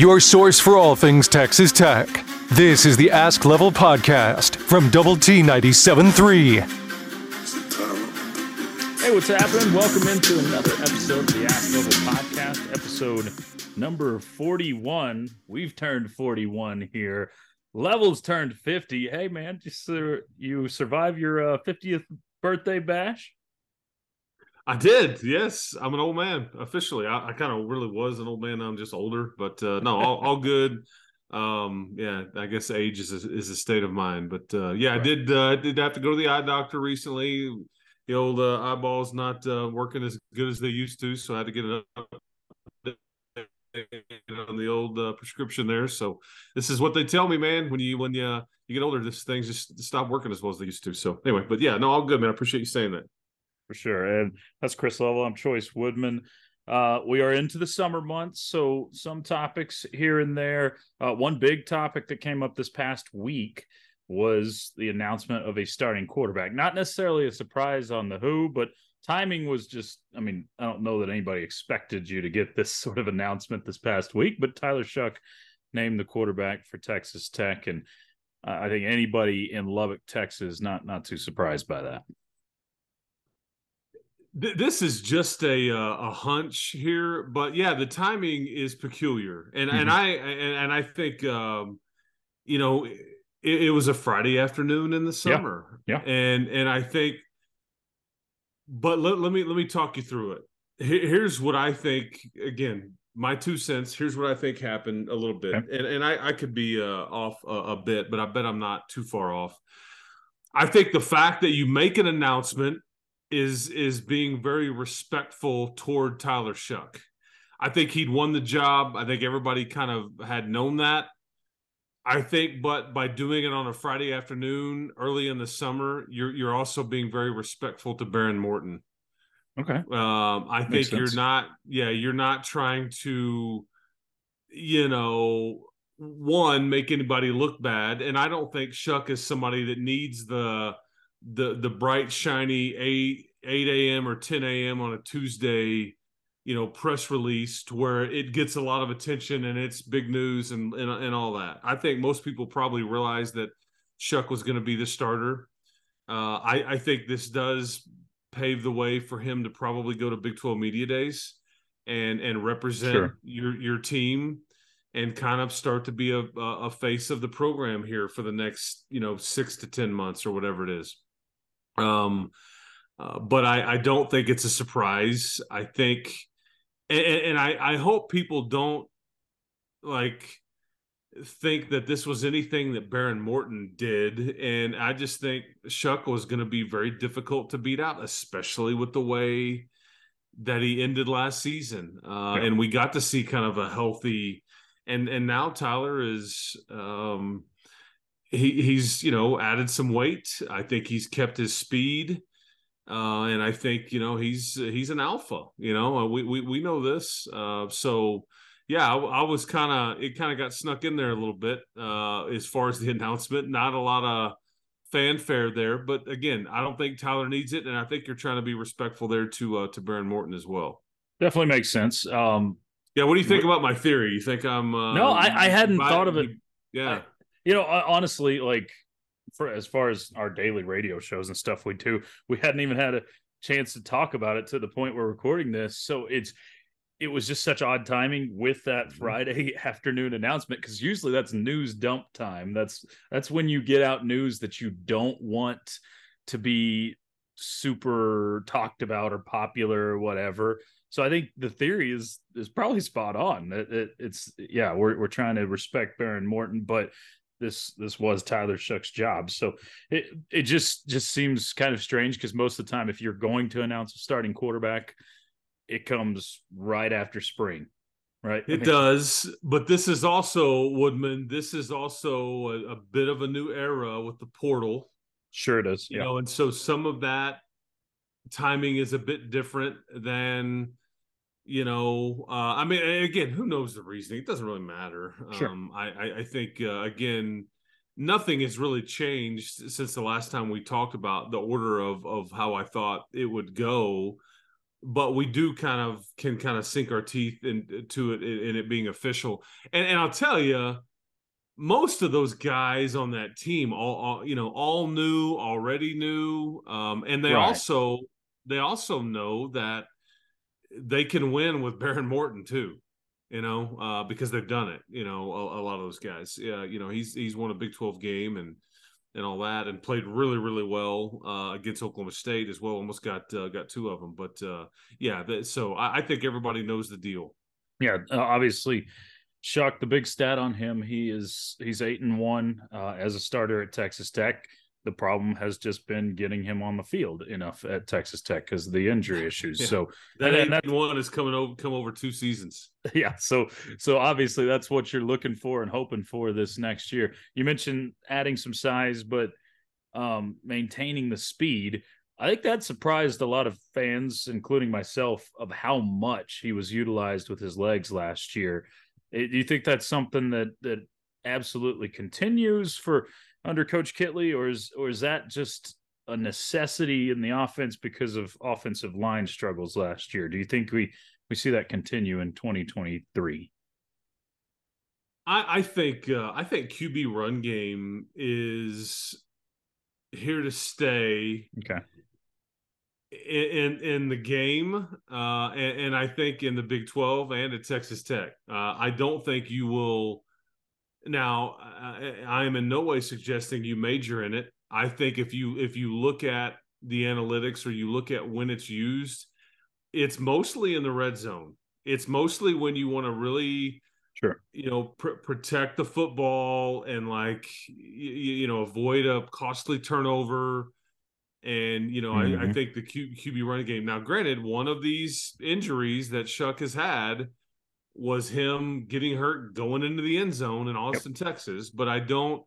your source for all things Texas Tech. This is the Ask Level Podcast from Double T 97.3. Hey, what's happening? Welcome into another episode of the Ask Level Podcast, episode number 41. We've turned 41 here. Levels turned 50. Hey, man, just uh, you survive your uh, 50th birthday bash? I did. Yes, I'm an old man officially. I, I kind of really was an old man. I'm just older, but uh, no, all, all good. Um, yeah, I guess age is a, is a state of mind. But uh, yeah, right. I did. Uh, I did have to go to the eye doctor recently. The old uh, eyeballs not uh, working as good as they used to, so I had to get it up on the old uh, prescription there. So this is what they tell me, man. When you when you uh, you get older, this things just stop working as well as they used to. So anyway, but yeah, no, all good, man. I appreciate you saying that for sure. And that's Chris Level. I'm Chois Woodman. Uh, we are into the summer months, so some topics here and there. Uh, one big topic that came up this past week was the announcement of a starting quarterback. Not necessarily a surprise on the who, but timing was just, I mean, I don't know that anybody expected you to get this sort of announcement this past week, but Tyler Shough named the quarterback for Texas Tech. And I think anybody in Lubbock, Texas, not not too surprised by that this is just a uh, a hunch here, but yeah, the timing is peculiar, and mm-hmm. and I and, and I think um, you know it, it, was a Friday afternoon in the summer, yeah, yeah. and and I think, but let, let me let me talk you through it. Here's what I think. Again, my two cents. Here's what I think happened a little bit, okay. and and I I could be uh, off a, a bit, but I bet I'm not too far off. I think the fact that you make an announcement is is being very respectful toward Tyler Shough. I think he'd won the job. I think everybody kind of had known that. I think, but by doing it on a Friday afternoon early in the summer, you're you're also being very respectful to Behren Morton. Okay. Um, I Makes think sense. you're not. Yeah, you're not trying to, you know, one make anybody look bad, and I don't think Shough is somebody that needs the the the bright shiny 8 8 a.m or 10 a.m on a tuesday you know press release to where it gets a lot of attention and it's big news and and, and all that. I think most people probably realize that shough was going to be the starter. Uh, I, I think this does pave the way for him to probably go to big 12 media days and and represent sure. your your team and kind of start to be a, a face of the program here for the next you know six to ten months or whatever it is um, uh, but I, I don't think it's a surprise. I think, and, and I, I hope people don't like think that this was anything that Behren Morton did. And I just think Shough was going to be very difficult to beat out, especially with the way that he ended last season. Uh, yeah. And we got to see kind of a healthy, and and now Tyler is um, he he's you know added some weight. I think he's kept his speed, uh, and I think you know he's he's an alpha. You know we we we know this. Uh, so yeah, I, I was kind of it kind of got snuck in there a little bit uh, as far as the announcement. Not a lot of fanfare there, but again, I don't think Tyler needs it, and I think you're trying to be respectful there to uh, to Behren Morton as well. Definitely makes sense. Um, yeah, what do you think about my theory? You think I'm? Uh, no, I, I hadn't thought of it. Yeah, you know, honestly, like for as far as our daily radio shows and stuff we do, we hadn't even had a chance to talk about it to the point we're recording this. So it's it was just such odd timing with that mm-hmm. Friday afternoon announcement because usually that's news dump time. That's that's when you get out news that you don't want to be super talked about or popular or whatever. So I think the theory is is probably spot on. It, it, it's yeah, we're we're trying to respect Behren Morton, but this this was Tyler Shough's job. So it it just just seems kind of strange because most of the time, if you're going to announce a starting quarterback, it comes right after spring, right? It I mean, does, but this is also Woodman. This is also a, a, bit of a new era with the portal. Sure, it is. You yeah. know, and so some of that timing is a bit different than you know uh, i mean again who knows the reasoning it doesn't really matter sure. Um, I, I, I think uh, again nothing has really changed since the last time we talked about the order of of how i thought it would go but we do kind of can kind of sink our teeth into it in it being official. And and I'll tell you, most of those guys on that team all, all you know all knew already knew um, and they right. also they also know that they can win with Behren Morton too you know uh, because they've done it you know a, a, lot of those guys. Yeah you know he's he's won a Big 12 game and and all that and played really really well uh, against Oklahoma State as well. Almost got uh, got two of them but uh, yeah so I, I think everybody knows the deal. Yeah obviously Shough, the big stat on him, he is he's eight and one uh, as a starter at Texas Tech. The problem has just been getting him on the field enough at Texas Tech because of the injury issues. Yeah. So that and, and one is coming over come over two seasons. Yeah. So so obviously that's what you're looking for and hoping for this next year. You mentioned adding some size, but um, maintaining the speed. I think that surprised a lot of fans, including myself, of how much he was utilized with his legs last year. Eh, do you think that's something that that absolutely continues for under Coach Kittley, or is or is that just a necessity in the offense because of offensive line struggles last year? Do you think we we see that continue in 2023? I, I think uh, I think QB run game is here to stay. Okay in in the game, uh, and, and, I think in the Big Twelve and at Texas Tech. Uh, I don't think you will. Now, I, I am in no way suggesting you major in it. I think if you if you look at the analytics or you look at when it's used, it's mostly in the red zone. It's mostly when you want to really sure you know pr- protect the football and like you, you know avoid a costly turnover and you know, mm-hmm. I, I, mm-hmm. think the Q, QB running game. Now, granted, one of these injuries that Shough has had was him getting hurt going into the end zone in Austin, yep. Texas. But I don't,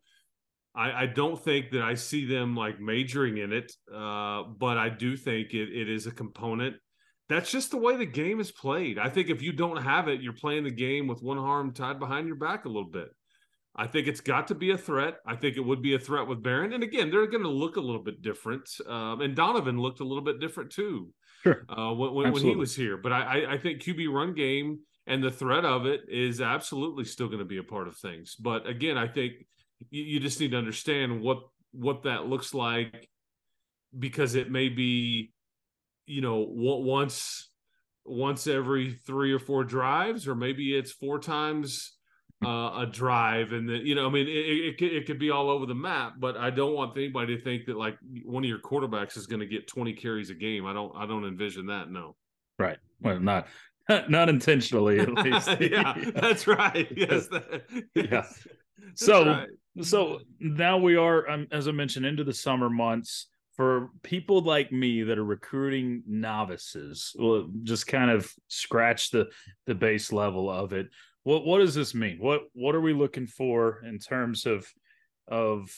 I, I, don't think that I see them like majoring in it. Uh, but I do think it, it is a component. That's just the way the game is played. I think if you don't have it, you're playing the game with one arm tied behind your back a little bit. I think it's got to be a threat. I think it would be a threat with Behren. And again, they're going to look a little bit different. Um, and Donovan looked a little bit different too. Sure. Uh, when, when, when, he was here. But I, I think QB run game and the threat of it is absolutely still going to be a part of things. But again, I think you, you just need to understand what what that looks like because it may be, you know, once once every three or four drives, or maybe it's four times uh, a drive. And then you know i mean it, it, it, could be all over the map but i don't want anybody to think that like one of your quarterbacks is going to get 20 carries a game. I don't i don't envision that no. Right. Well not not intentionally at least yeah that's right yes that, yeah so right. so now we are um, as i mentioned into the summer months for people like me that are recruiting novices well just kind of scratch the the base level of it what what does this mean? What what are we looking for in terms of of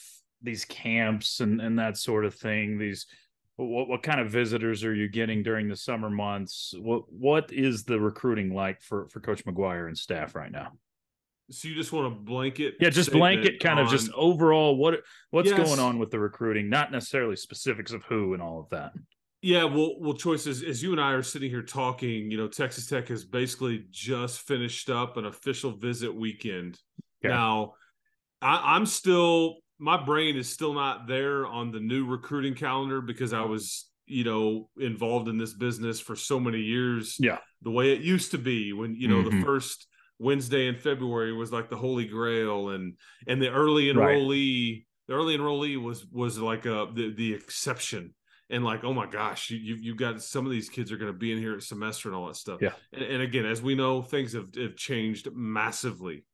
these camps and and that sort of thing? These what what kind of visitors are you getting during the summer months? What what is the recruiting like for for Coach McGuire and staff right now? So you just want to blanket? Yeah, just blanket kind on... of just overall what what's yes. going on with the recruiting, not necessarily specifics of who and all of that. Yeah, well, well, Chois as you and I are sitting here talking, you know, Texas Tech has basically just finished up an official visit weekend. Okay. Now, I, I'm still my brain is still not there on the new recruiting calendar because I was, you know, involved in this business for so many years. Yeah, the way it used to be when you know mm-hmm. the first Wednesday in February was like the holy grail, and and the early enrollee, right. the early enrollee was was like a the the exception and like oh my gosh you you've got some of these kids are going to be in here at semester and all that stuff yeah and, and again as we know things have, have changed massively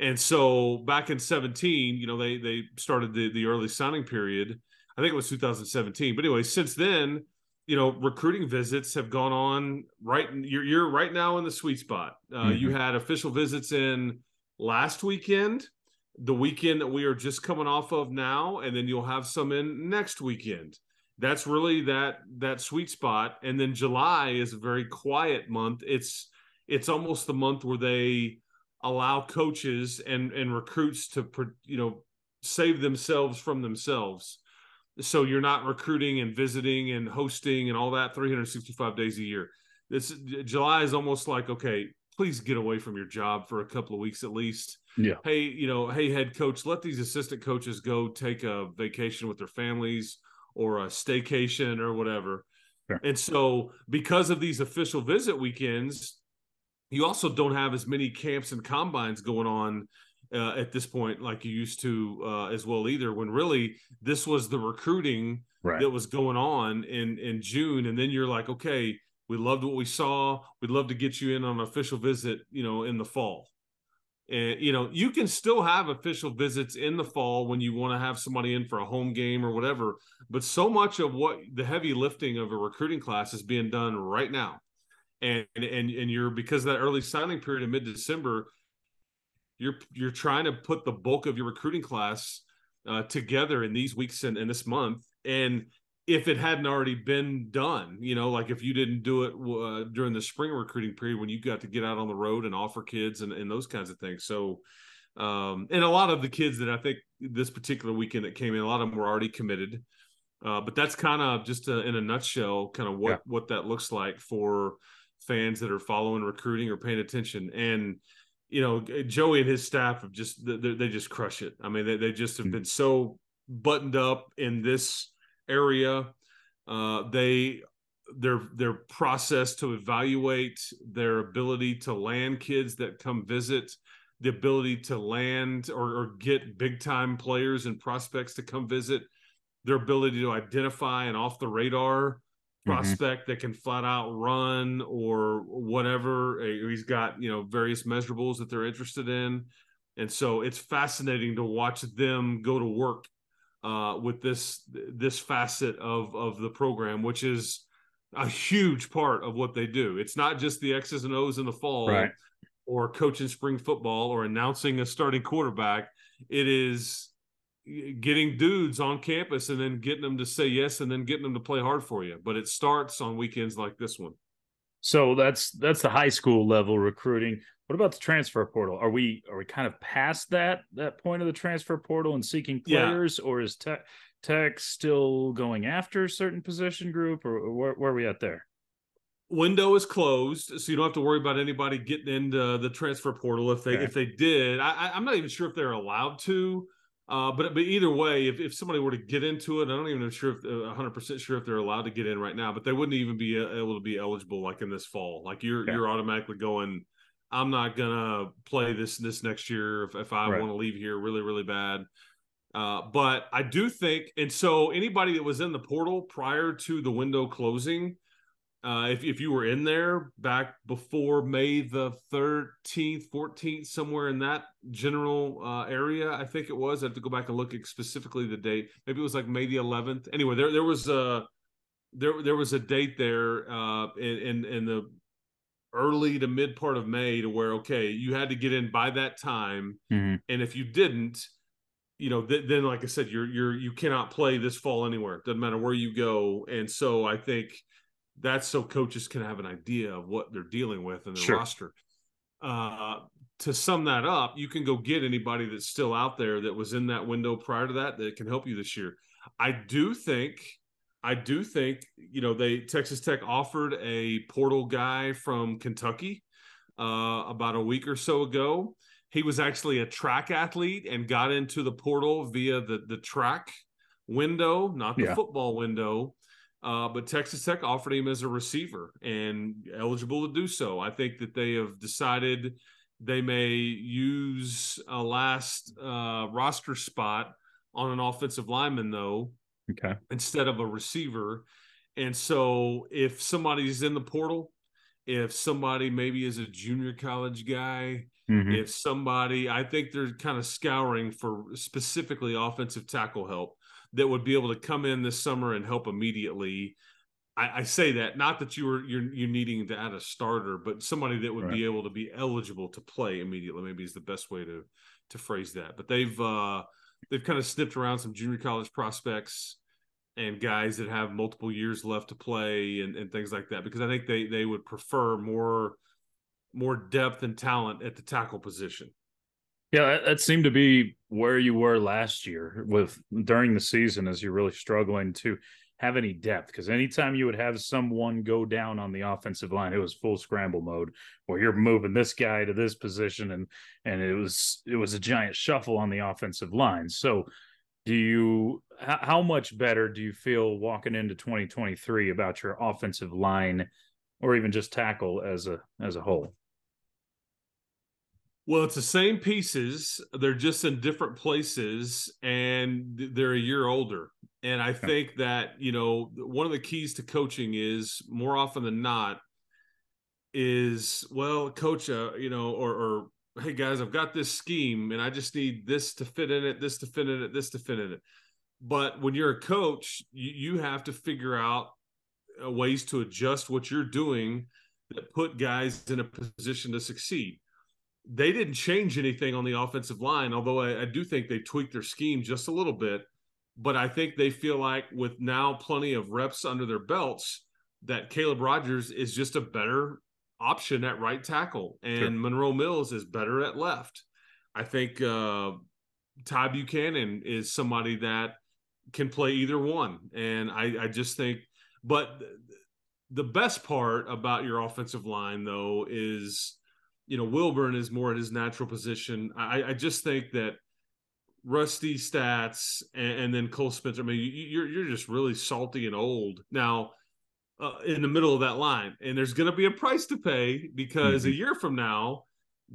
and so back in 17 you know they they started the the early signing period. I think it was 2017 but anyway since then you know recruiting visits have gone on right you're, you're right now in the sweet spot. Uh, mm-hmm. you had official visits in last weekend the weekend that we are just coming off of now and then you'll have some in next weekend. That's really that that sweet spot. And then july is a very quiet month. It's it's almost the month where they allow coaches and and recruits to you know save themselves from themselves So you're not recruiting and visiting and hosting and all that 365 days a year. This July is almost like okay, please get away from your job for a couple of weeks at least. Yeah. Hey, you know, hey head coach, let these assistant coaches go take a vacation with their families or a staycation or whatever. Sure. And so because of these official visit weekends, you also don't have as many camps and combines going on uh, at this point like you used to uh, as well either when really this was the recruiting right. that was going on in in June. And then you're like okay we loved what we saw. We'd love to get you in on an official visit you know in the fall. And you know you can still have official visits in the fall when you want to have somebody in for a home game or whatever but so much of what the heavy lifting of a recruiting class is being done right now and and and you're because of that early signing period in mid-december you're you're trying to put the bulk of your recruiting class uh, together in these weeks and, in this month. And if it hadn't already been done you know like if you didn't do it uh, during the spring recruiting period when you got to get out on the road and offer kids and, and those kinds of things. So um, and a lot of the kids that i think this particular weekend that came in a lot of them were already committed. Uh, but that's kind of just a, in a nutshell kind of what yeah. what that looks like for fans that are following recruiting or paying attention and you know joey and his staff have just they, they just crush it i mean they, they just have mm. been so buttoned up in this area uh they their their process to evaluate their ability to land kids that come visit the ability to land or, or get big time players and prospects to come visit their ability to identify and off the radar Mm-hmm. Prospect mm-hmm. that can flat out run or whatever. Uh, he's got, you know, various measurables that they're interested in. And so it's fascinating to watch them go to work uh, with this this facet of of the program, which is a huge part of what they do. It's not just the X's and O's in the fall right. or coaching spring football or announcing a starting quarterback. It is getting dudes on campus and then getting them to say yes and then getting them to play hard for you. But it starts on weekends like this one. So that's that's the high school level recruiting. What about the transfer portal? Are we are we kind of past that that point of the transfer portal and seeking players, yeah. or is Tech Tech still going after a certain position group, or where, where are we at there? window is closed, so you don't have to worry about anybody getting into the transfer portal. If they okay. if they did, I, I'm not even sure if they're allowed to. Uh, but but either way, if, if somebody were to get into it, I don't even know sure if 100 uh, percent sure if they're allowed to get in right now. But they wouldn't even be uh, able to be eligible like in this fall. Like you're yeah. you're automatically going. I'm not gonna play this this next year if, if I right. want to leave here really really bad. Uh, but I do think, and so anybody that was in the portal prior to the window closing, uh, if, if you were in there back before May the 13th, 14th, somewhere in that general uh, area, I think it was. I have to go back and look at specifically the date. Maybe it was like May the 11th. Anyway, there there was a there there was a date there uh, in, in in the early to mid part of May to where okay, you had to get in by that time, mm-hmm. and if you didn't, you know, th- then like I said, you're you're you cannot play this fall anywhere. Doesn't matter where you go, and so I think that's so coaches can have an idea of what they're dealing with in their sure. roster. Uh, to sum that up, you can go get anybody that's still out there that was in that window prior to that that can help you this year. I do think, I do think, you know, they Texas Tech offered a portal guy from Kentucky uh, about a week or so ago. He was actually a track athlete and got into the portal via the the track window, not the yeah. football window. Uh, but Texas Tech offered him as a receiver and eligible to do so. I think that they have decided they may use a last uh, roster spot on an offensive lineman, though, okay, instead of a receiver. And so, if somebody's in the portal, if somebody maybe is a junior college guy, mm-hmm. if somebody, I think they're kind of scouring for specifically offensive tackle help that would be able to come in this summer and help immediately. I, I say that not that you were you're you're needing to add a starter, but somebody that would right. be able to be eligible to play immediately. Maybe is the best way to to phrase that. But they've uh, they've kind of snipped around some junior college prospects and guys that have multiple years left to play and, and things like that because I think they they would prefer more more depth and talent at the tackle position. Yeah, that, seemed to be where you were last year with during the season as you're really struggling to have any depth because anytime you would have someone go down on the offensive line, it was full scramble mode where you're moving this guy to this position and and it was it was a giant shuffle on the offensive line. So do you how much better do you feel walking into 2023 about your offensive line or even just tackle as a as a whole? Well, it's the same pieces. They're just in different places and they're a year older. And I think that, you know, one of the keys to coaching is more often than not is, well, coach, uh, you know, or, or, hey guys, I've got this scheme and I just need this to fit in it, this to fit in it, this to fit in it. But when you're a coach, you, you have to figure out uh, ways to adjust what you're doing that put guys in a position to succeed they didn't change anything on the offensive line, although I, I, do think they tweaked their scheme just a little bit. But I think they feel like with now plenty of reps under their belts, that Caleb Rogers is just a better option at right tackle, and sure. Monroe Mills is better at left. I think uh, Ty Buchanan is somebody that can play either one, and I, I just think. But the best part about your offensive line, though, is you know, Wilburn is more at his natural position. I, I just think that Rusty Staats and, and, then Cole Spencer. I mean, you, are you're just really salty and old now uh, in the middle of that line, and there's going to be a price to pay because mm-hmm. a year from now,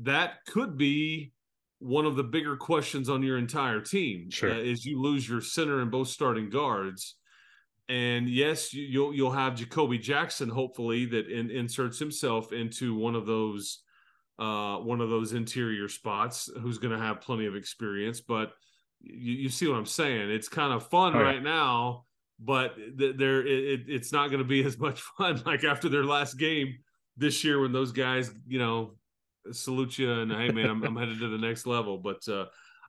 that could be one of the bigger questions on your entire team. Sure, uh, is you lose your center and both starting guards. And yes, you, will you'll have Jacoby Jackson, hopefully, that in, inserts himself into one of those uh, one of those interior spots who's going to have plenty of experience. But you, you, see what I'm saying? It's kind of fun oh, right now, but th- there it, it's not going to be as much fun like after their last game this year when those guys, you know, salute you and hey man, I'm, I'm headed to the next level. But uh,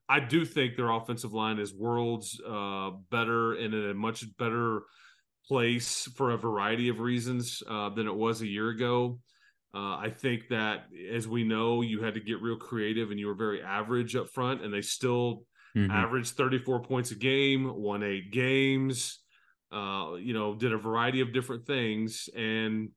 I do think their offensive line is worlds uh, better and in a much better place for a variety of reasons uh, than it was a year ago. Uh, I think that, as we know, you had to get real creative and you were very average up front, and they still mm-hmm. averaged 34 points a game, won eight games, uh, you know, did a variety of different things. And,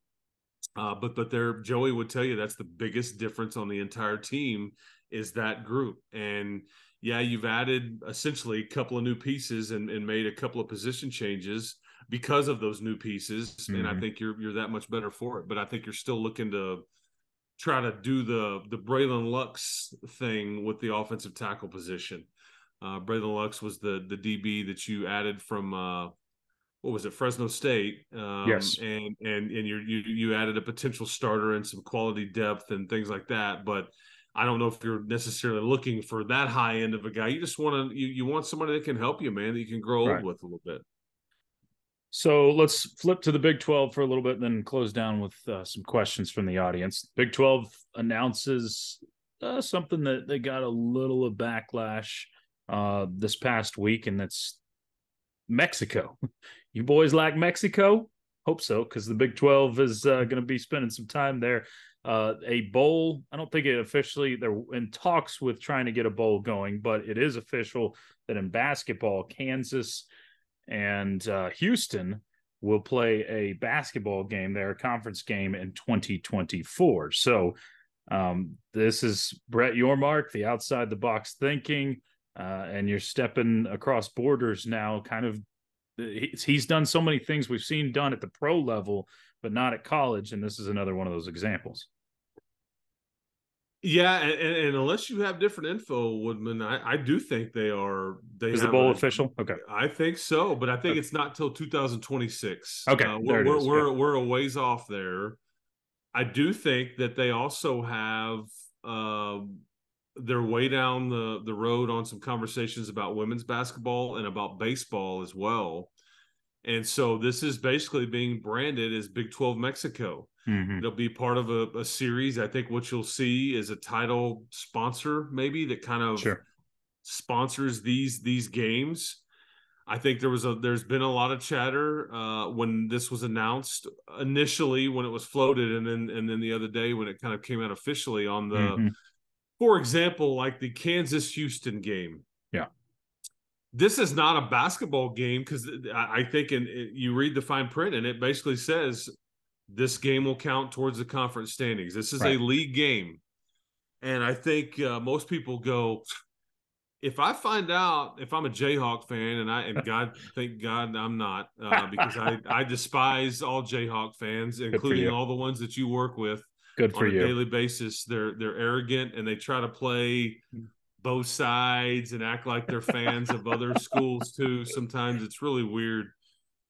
uh, but, but there, Joey would tell you that's the biggest difference on the entire team is that group. And, yeah, you've added essentially a couple of new pieces and, and made a couple of position changes because of those new pieces, mm-hmm. and I mm-hmm. think you're you're that much better for it. But I think you're still looking to try to do the the Bralyn Lux thing with the offensive tackle position. Uh, Bralyn Lux was the the DB that you added from uh, what was it Fresno State? Um, yes, and and and you you you added a potential starter and some quality depth and things like that, but. I don't know if you're necessarily looking for that high end of a guy. You just want to you, you want somebody that can help you, man, that you can grow right. old with a little bit. So let's flip to the Big 12 for a little bit, and then close down with uh, some questions from the audience. Big 12 announces uh, something that they got a little of backlash uh, this past week, and that's Mexico. you boys like Mexico? Hope so, because the Big 12 is uh, going to be spending some time there. Uh, a bowl, I don't think it officially, they're in talks with trying to get a bowl going, but it is official that in basketball, Kansas and uh, Houston will play a basketball game, their conference game in 2024. So um, this is Brett Yormark, the outside the box thinking, uh, and you're stepping across borders now. Kind of, he's done so many things we've seen done at the pro level, but not at college, and this is another one of those examples. Yeah, and, and, unless you have different info, Woodman, I, I do think they are. They is the bowl a, official? Okay, I think so, but I think okay. it's not till 2026. Okay, uh, we're we're, we're, we're a ways off there. I do think that they also have uh, their way down the the road on some conversations about women's basketball and about baseball as well. And so this is basically being branded as Big 12 Mexico. Mm-hmm. It'll be part of a, a, series. I think what you'll see is a title sponsor, maybe that kind of sure. sponsors these these games. I think there was a there's been a lot of chatter uh, when this was announced initially when it was floated, and then and then the other day when it kind of came out officially on the, mm-hmm. for example, like the Kansas Houston game. This is not a basketball game because I think in you read the fine print and it basically says this game will count towards the conference standings. This is right. a league game, and I think uh, most people go. If I find out if I'm a Jayhawk fan and I and God thank God I'm not uh, because I I despise all Jayhawk fans, including all the ones that you work with. Good for on a you. daily basis. They're they're arrogant and they try to play both sides and act like they're fans of other schools too. Sometimes it's really weird.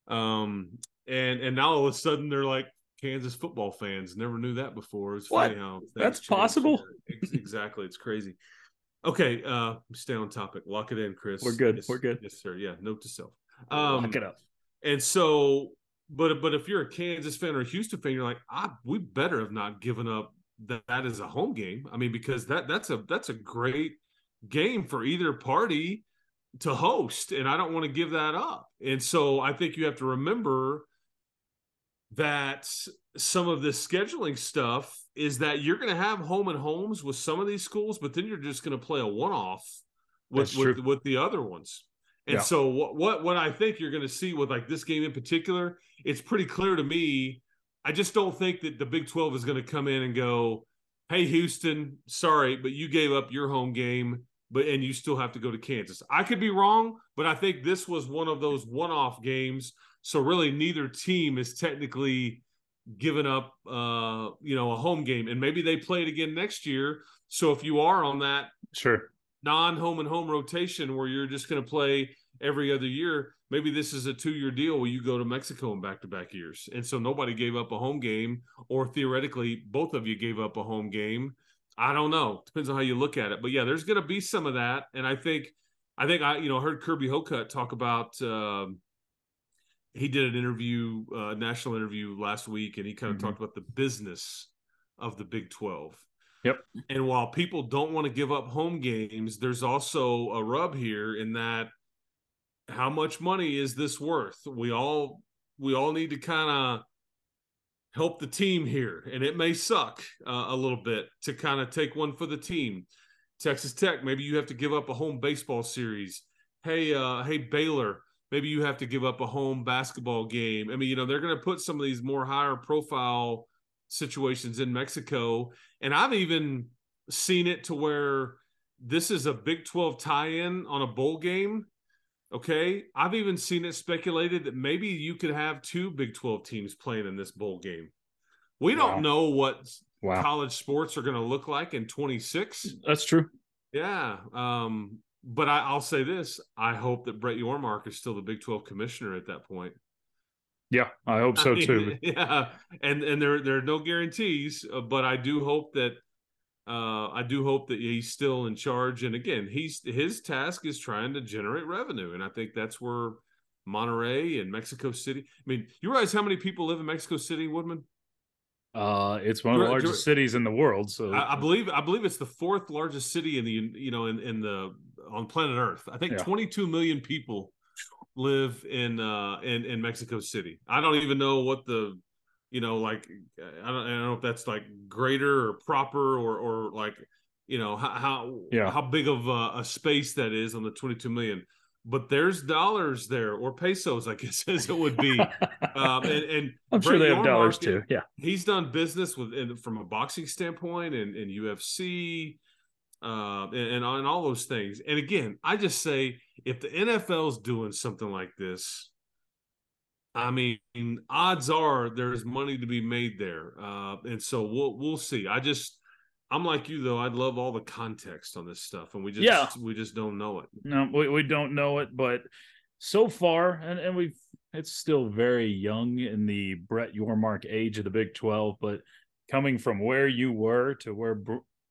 Um, and and now all of a sudden they're like Kansas football fans. Never knew that before. It's what? funny how that's possible. exactly, it's crazy. Okay, uh, stay on topic. Lock it in, Chris. We're good. Yes, We're good. Yes, sir. Yeah, note to self. Um, Lock it up. And so, but but if you're a Kansas fan or a Houston fan, you're like, I we better have not given up that, that is a home game. I mean, because that that's a that's a great game for either party to host, and I don't want to give that up. And so I think you have to remember that some of this scheduling stuff is that you're going to have home and homes with some of these schools, but then you're just going to play a one off with, with, with the other ones. And yeah. so what, what what I think you're going to see with like this game in particular, it's pretty clear to me. I just don't think that the Big 12 is going to come in and go, "Hey Houston, sorry, but you gave up your home game but and you still have to go to Kansas. I could be wrong, but I think this was one of those one-off games. So really, neither team is technically given up, uh, you know, a home game, and maybe they play it again next year. So if you are on that sure non-home and home rotation where you're just going to play every other year, maybe this is a two-year deal where you go to Mexico in back-to-back years, and so nobody gave up a home game, or theoretically, both of you gave up a home game I don't know. Depends on how you look at it. But yeah, there's going to be some of that, and I think, I think I you know heard Kirby Hocutt talk about. Um, he did an interview, uh, national interview last week, and he kind of mm-hmm. talked about the business of the Big Twelve. Yep. And while people don't want to give up home games, there's also a rub here in that how much money is this worth? We all we all need to kind of help the team here, and it may suck uh, a little bit to kind of take one for the team. Texas Tech, maybe you have to give up a home baseball series. Hey, uh, hey Baylor, maybe you have to give up a home basketball game. I mean, you know, they're going to put some of these more higher profile situations in Mexico, and I've even seen it to where this is a Big 12 tie-in on a bowl game. Okay. I've even seen it speculated that maybe you could have two Big 12 teams playing in this bowl game. We don't know what wow. college sports are going to look like in 26. That's true. Yeah. Um, but I, will say this I hope that Brett Yormark is still the Big 12 commissioner at that point. Yeah, I hope so too. yeah, and and there there are no guarantees, uh, but I do hope that uh, I do hope that he's still in charge. And again, he's his task is trying to generate revenue, and I think that's where Monterrey and Mexico City. I mean, you realize how many people live in Mexico City, Woodman? Uh, it's one of the largest cities in the world. So I, I, believe I believe it's the fourth largest city in the you know in, in the on planet Earth. I think yeah. 22 million people live in uh in in Mexico City. I don't even know what the you know, like I don't, I don't know if that's like greater or proper or or like you know how how, yeah. how big of a, a, space that is on the 22 million. But there's dollars there or pesos, I guess as it would be. um, and, and I'm sure they have dollars too. Yeah, he's done business with from a boxing standpoint and, and UFC uh, and, and on all those things. And again, I just say if the NFL's doing something like this, I mean, odds are there's money to be made there, uh, and so we'll we'll see. I just I'm like you though. I'd love all the context on this stuff, and we just yeah. we just don't know it. No, we, we don't know it, but so far, and and we've it's still very young in the Brett Yormark age of the Big Twelve, but coming from where you were to where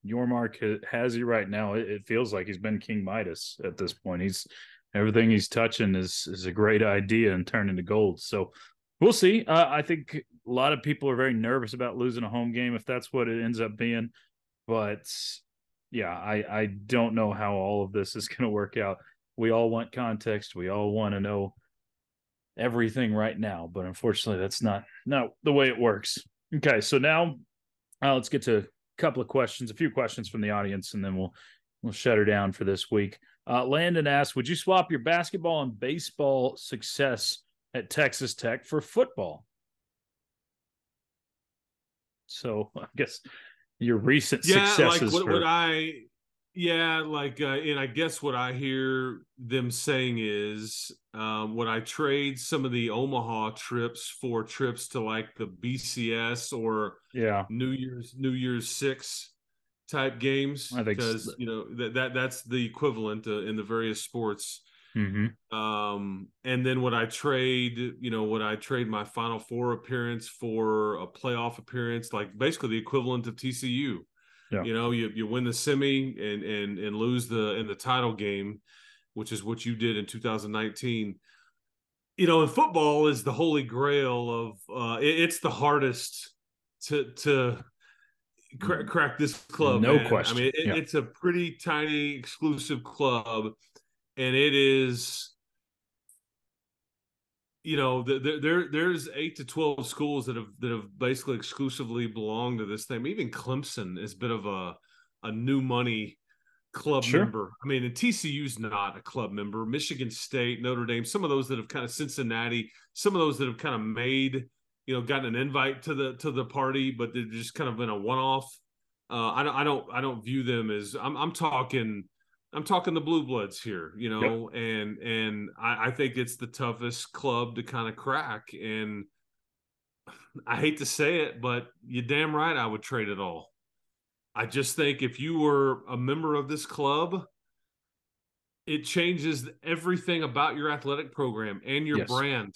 Yormark has you right now, it, it feels like he's been King Midas at this point. He's everything he's touching is is a great idea and turn into gold. So we'll see. Uh, I think a lot of people are very nervous about losing a home game if that's what it ends up being. But yeah, I I don't know how all of this is going to work out. We all want context. We all want to know everything right now, but unfortunately, that's not not the way it works. Okay, so now uh, let's get to couple of questions, a few questions from the audience, and then we'll we'll shut her down for this week. Uh, Landon asks, would you swap your basketball and baseball success at Texas Tech for football? So I guess your recent yeah, successes. like what, for... what I, yeah, like, uh, and I guess what I hear them saying is, um, would I trade some of the Omaha trips for trips to like the BCS or yeah. New Year's New Year's Six type games because you know that, that that's the equivalent uh, in the various sports. Mm-hmm. um and then would i trade you know would i trade my final four appearance for a playoff appearance like basically the equivalent of tcu yeah. you know you, you win the semi and and and lose the in the title game which is what you did in 2019 you know and football is the holy grail of uh it, it's the hardest to to crack, mm. crack this club. No man. question. I mean, it, yeah. it's a pretty tiny exclusive club, and it is. You know, there, there there's eight to twelve schools that have that have basically exclusively belonged to this thing. Even Clemson is a bit of a a new money club sure. member. I mean, and TCU's not a club member. Michigan State, Notre Dame, some of those that have kind of Cincinnati, some of those that have kind of made you know gotten an invite to the to the party, but they've just kind of been a one off. Uh, I don't I don't I don't view them as I'm I'm talking I'm talking the blue bloods here, you know, yep. and and I, I think it's the toughest club to kind of crack. And I hate to say it, but you damn right I would trade it all. I just think if you were a member of this club, it changes everything about your athletic program and your yes. brand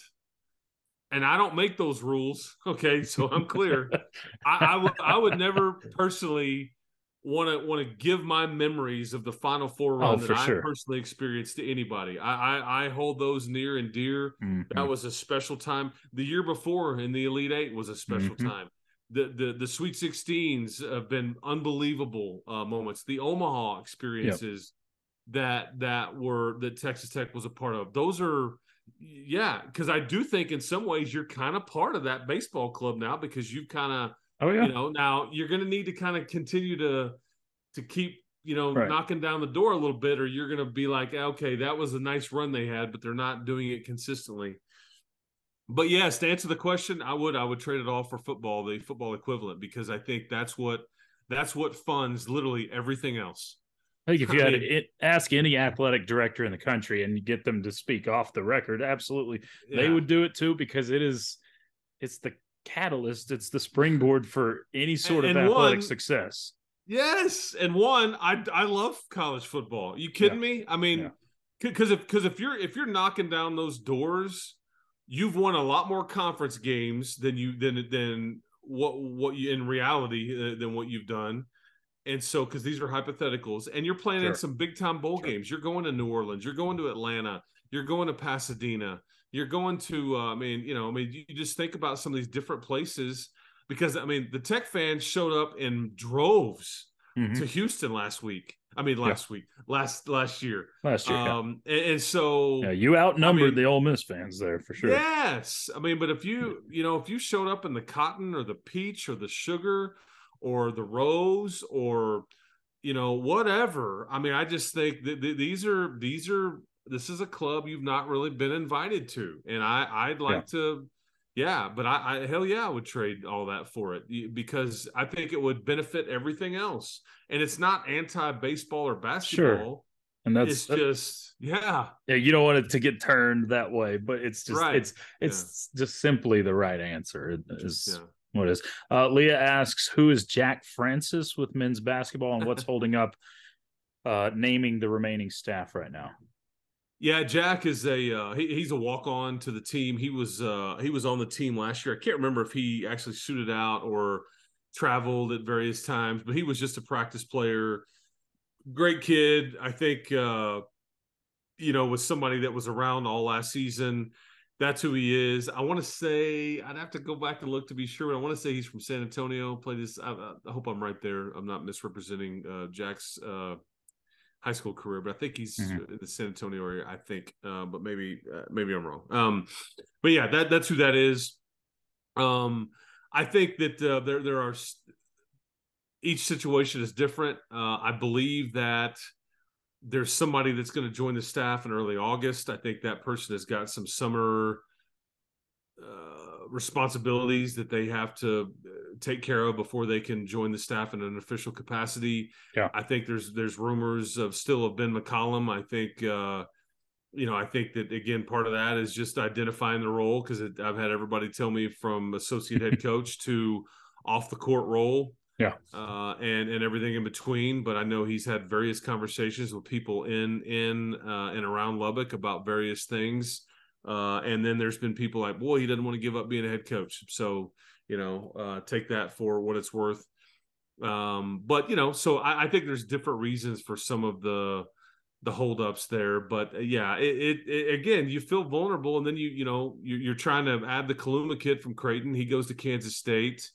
and I don't make those rules. Okay, so I'm clear. I, I I would never personally want to want to give my memories of the Final Four run oh, that I sure. personally experienced to anybody. I, I, I hold those near and dear. Mm-hmm. That was a special time. The year before in the Elite Eight was a special mm-hmm. time. The, the the Sweet Sixteens have been unbelievable uh, moments. The Omaha experiences yep. that that were that Texas Tech was a part of. Those are yeah, because I do think in some ways you're kind of part of that baseball club now because you've kind of, oh yeah, you know, now you're going to need to kind of continue to to keep you know right. knocking down the door a little bit, or you're going to be like, okay, that was a nice run they had, but they're not doing it consistently. But yes, to answer the question, I would I would trade it all for football, the football equivalent, because I think that's what that's what funds literally everything else. I think if you had to ask any athletic director in the country and get them to speak off the record, absolutely, yeah. they would do it too because it is, it's the catalyst, it's the springboard for any sort and, of and athletic one, success. Yes, and one, I I love college football. You kidding yeah. me? I mean, because yeah. if because if you're if you're knocking down those doors, you've won a lot more conference games than you than than what what you in reality uh, than what you've done and so, because these are hypotheticals, and you're playing sure. in some big time bowl sure. games, you're going to New Orleans, you're going to Atlanta, you're going to Pasadena, you're going to, uh, I mean, you know, I mean, you just think about some of these different places because, I mean, the Tech fans showed up in droves mm-hmm. to Houston last week. I mean, last yeah. week, last last year, last year, um, yeah. and, and, so yeah, you outnumbered I mean, the Ole Miss fans there for sure. Yes, I mean, but if you you know if you showed up in the cotton or the peach or the sugar or the Rose or you know whatever. I mean, I just think that these are these are this is a club you've not really been invited to, and I I'd like yeah. to. Yeah, but I, I hell yeah, I would trade all that for it because I think it would benefit everything else. And it's not anti baseball or basketball. Sure. And that's it's just yeah. Yeah, you don't want it to get turned that way, but it's just right. it's it's yeah. just simply the right answer. It is yeah what is. Uh, Leah asks, "Who is Jack Francis with men's basketball, and what's holding up uh, naming the remaining staff right now?" Yeah, Jack is a uh, he, he's a walk on to the team. He was uh, he was on the team last year. I can't remember if he actually suited out or traveled at various times, but he was just a practice player. Great kid. I think uh, you know was somebody that was around all last season that's who he is. I want to say I'd have to go back and look to be sure, but I want to say he's from San Antonio. Played this. I, I hope I'm right there. I'm not misrepresenting uh, Jack's uh, high school career, but I think he's mm-hmm. in the San Antonio area. I think, uh, but maybe uh, maybe I'm wrong. Um, but yeah, that that's who that is. Um, I think that uh, there there are. Each situation is different. Uh, I believe that there's somebody that's going to join the staff in early August. I think that person has got some summer uh, responsibilities that they have to take care of before they can join the staff in an official capacity. Yeah, I think there's there's rumors of still of Ben McCollum. I think uh, you know I think that again part of that is just identifying the role because I've had everybody tell me from associate head coach to off the court role yeah, uh, and and everything in between. But I know he's had various conversations with people in in uh, and around Lubbock about various things. Uh, and then there's been people like, boy, he doesn't want to give up being a head coach. So you know, uh, take that for what it's worth. Um, but you know, so I, I, think there's different reasons for some of the the holdups there. But uh, yeah, it, it, it, again, you feel vulnerable, and then you you know you're, you're trying to add the Kaluma kid from Creighton. He goes to Kansas State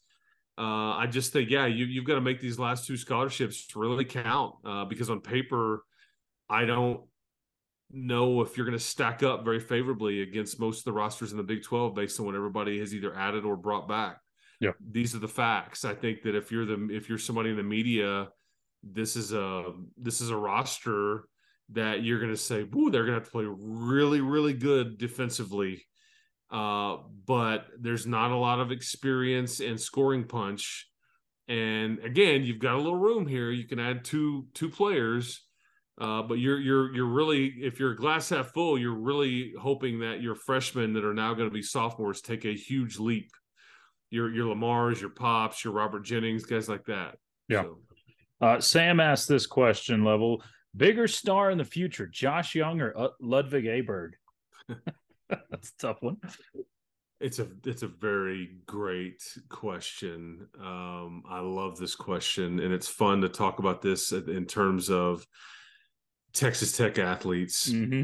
uh, I just think, yeah, you, you've got to make these last two scholarships really count uh, because on paper, I don't know if you're going to stack up very favorably against most of the rosters in the Big 12 based on what everybody has either added or brought back. Yeah, these are the facts. I think that if you're the if you're somebody in the media, this is a this is a roster that you're going to say, "Ooh, they're going to have to play really, really good defensively." uh, but there's not a lot of experience and scoring punch. And again, you've got a little room here. You can add two two players, uh, but you're you're you're really if you're glass half full, you're really hoping that your freshmen that are now going to be sophomores take a huge leap. Your your Lamar's, your Pops, your Robert Jennings, guys like that. Yeah. So. Uh, Sam asked this question level: bigger star in the future, Josh Jung or uh, Ludvig Aberg? That's a tough one. It's a it's a very great question. Um, I love this question, and it's fun to talk about this in terms of Texas Tech athletes. Mm-hmm.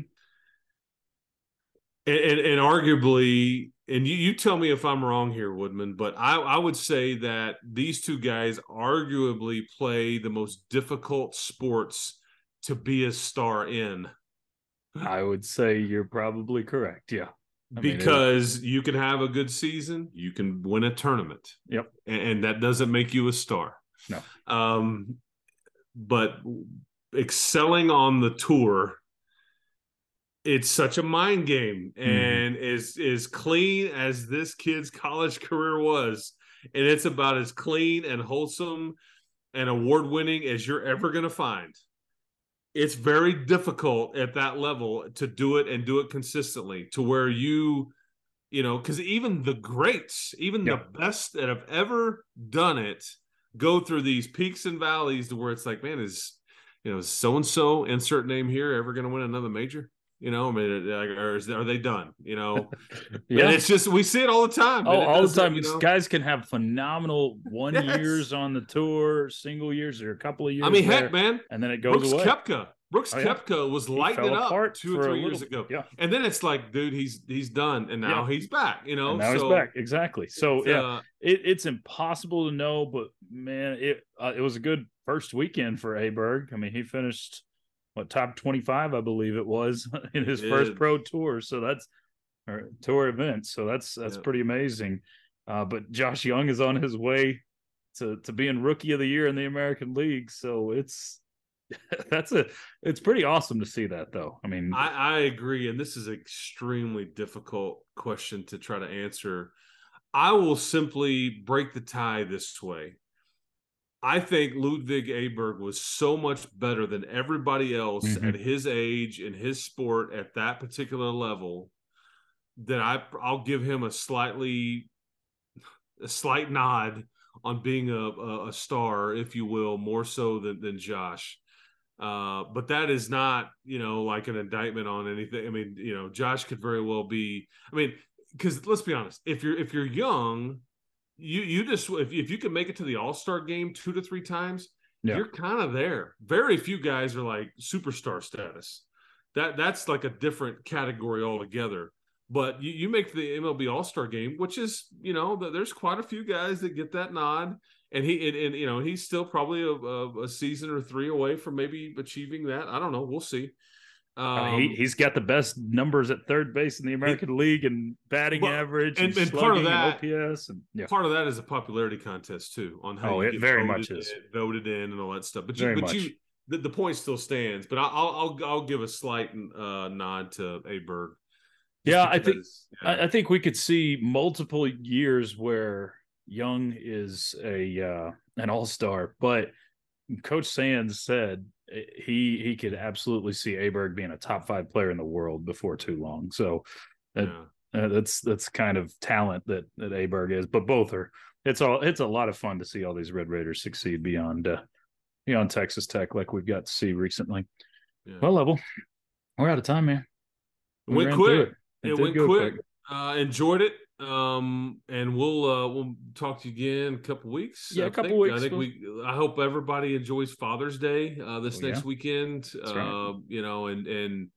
And, and, and, arguably, and you, you tell me if I'm wrong here, Woodman, but I, I would say that these two guys arguably play the most difficult sports to be a star in. I would say you're probably correct. Yeah. I because mean, you can have a good season, you can win a tournament. Yep. And, and that doesn't make you a star. No. Um, but excelling on the tour, it's such a mind game. Mm-hmm. And mm-hmm. as as clean as this kid's college career was, and it's about as clean and wholesome and award winning as you're ever gonna find it's very difficult at that level to do it and do it consistently to where you you know because even the greats even yeah. the best that have ever done it go through these peaks and valleys to where it's like man is you know so and so insert name here ever going to win another major you know, I mean, or is, are they done? You know, yeah. And it's just we see it all the time. Oh, all the time. You know? Guys can have phenomenal one yes. years on the tour, single years or a couple of years. I mean, there, heck, man, and then it goes Brooks away. Koepka, Brooks oh, yeah. Koepka was lighting up two or three years ago. Yeah, and then it's like, dude, he's he's done, and now yeah. he's back. You know, and now so, he's back. Exactly. So yeah, uh, it, it's impossible to know, but man, it uh, it was a good first weekend for Aberg. I mean, he finished what top 25 i believe it was in his first pro tour. So that's or tour event. So that's that's pretty amazing. Uh, but Josh Jung is on his way to to being rookie of the year in the american league. So it's that's a it's pretty awesome to see that though. I mean I, I agree. And this is an extremely difficult question to try to answer. I will simply break the tie this way I think Ludvig Aberg was so much better than everybody else mm-hmm. at his age in his sport at that particular level that I I'll give him a slightly a slight nod on being a, a, star, if you will, more so than, than Josh. Uh, but that is not, you know, like an indictment on anything. I mean, you know, Josh could very well be. I mean, because let's be honest, if you're if you're young you you just if, if you can make it to the all-star game two to three times yeah. you're kind of there. Very few guys are like superstar status. That that's like a different category altogether. But you, you make the mlb all-star game which is you know there's quite a few guys that get that nod. And he and, and you know he's still probably a, a, a season or three away from maybe achieving that. I don't know. We'll see um, he, has got the best numbers at third base in the American League and batting well, average and, and, and part of that OPS and yeah. part of that is a popularity contest too on how oh, it very much is voted in and all that stuff. But you, very but much. you the, the point still stands, but I'll I'll I'll give a slight uh, nod to Aberg. Yeah, I think yeah. I think we could see multiple years where Jung is a uh, an all star, but Coach Sands said he he could absolutely see Aberg being a top five player in the world before too long. So that, yeah. uh, that's that's kind of talent that that Aberg is. But both are. It's all it's a lot of fun to see all these Red Raiders succeed beyond uh, beyond Texas Tech, like we've got to see recently. Yeah. Well, level, we're out of time, man. We went quick. It, it went quick. quick. Uh, enjoyed it. Um, and we'll uh, we'll talk to you again in a couple weeks. Yeah, I a couple think. weeks. I think we. I hope everybody enjoys Father's Day uh, this oh, next yeah. weekend. Uh, right. You know, and and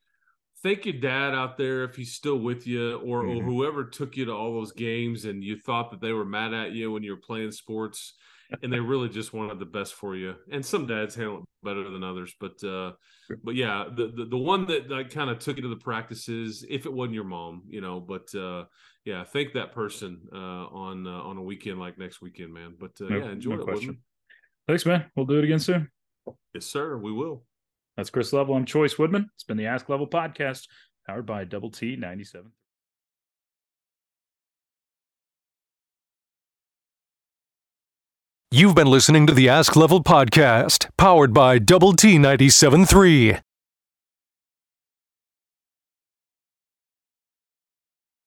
thank your dad out there if he's still with you, or, mm-hmm. or whoever took you to all those games and you thought that they were mad at you when you were playing sports and they really just wanted the best for you. And some dads handle it better than others, but uh, sure. but yeah, the, the, the one that like, kind of took you to the practices, if it wasn't your mom, you know, but uh, yeah, thank that person uh, on uh, on a weekend like next weekend, man. But uh, no, yeah, enjoy no it. Question. Thanks, man. We'll do it again soon. Yes, sir. We will. That's Chris Level. I'm Chois Woodman. It's been the Ask Level podcast, powered by Double T 97. You've been listening to the Ask Level podcast, powered by Double T 97.3.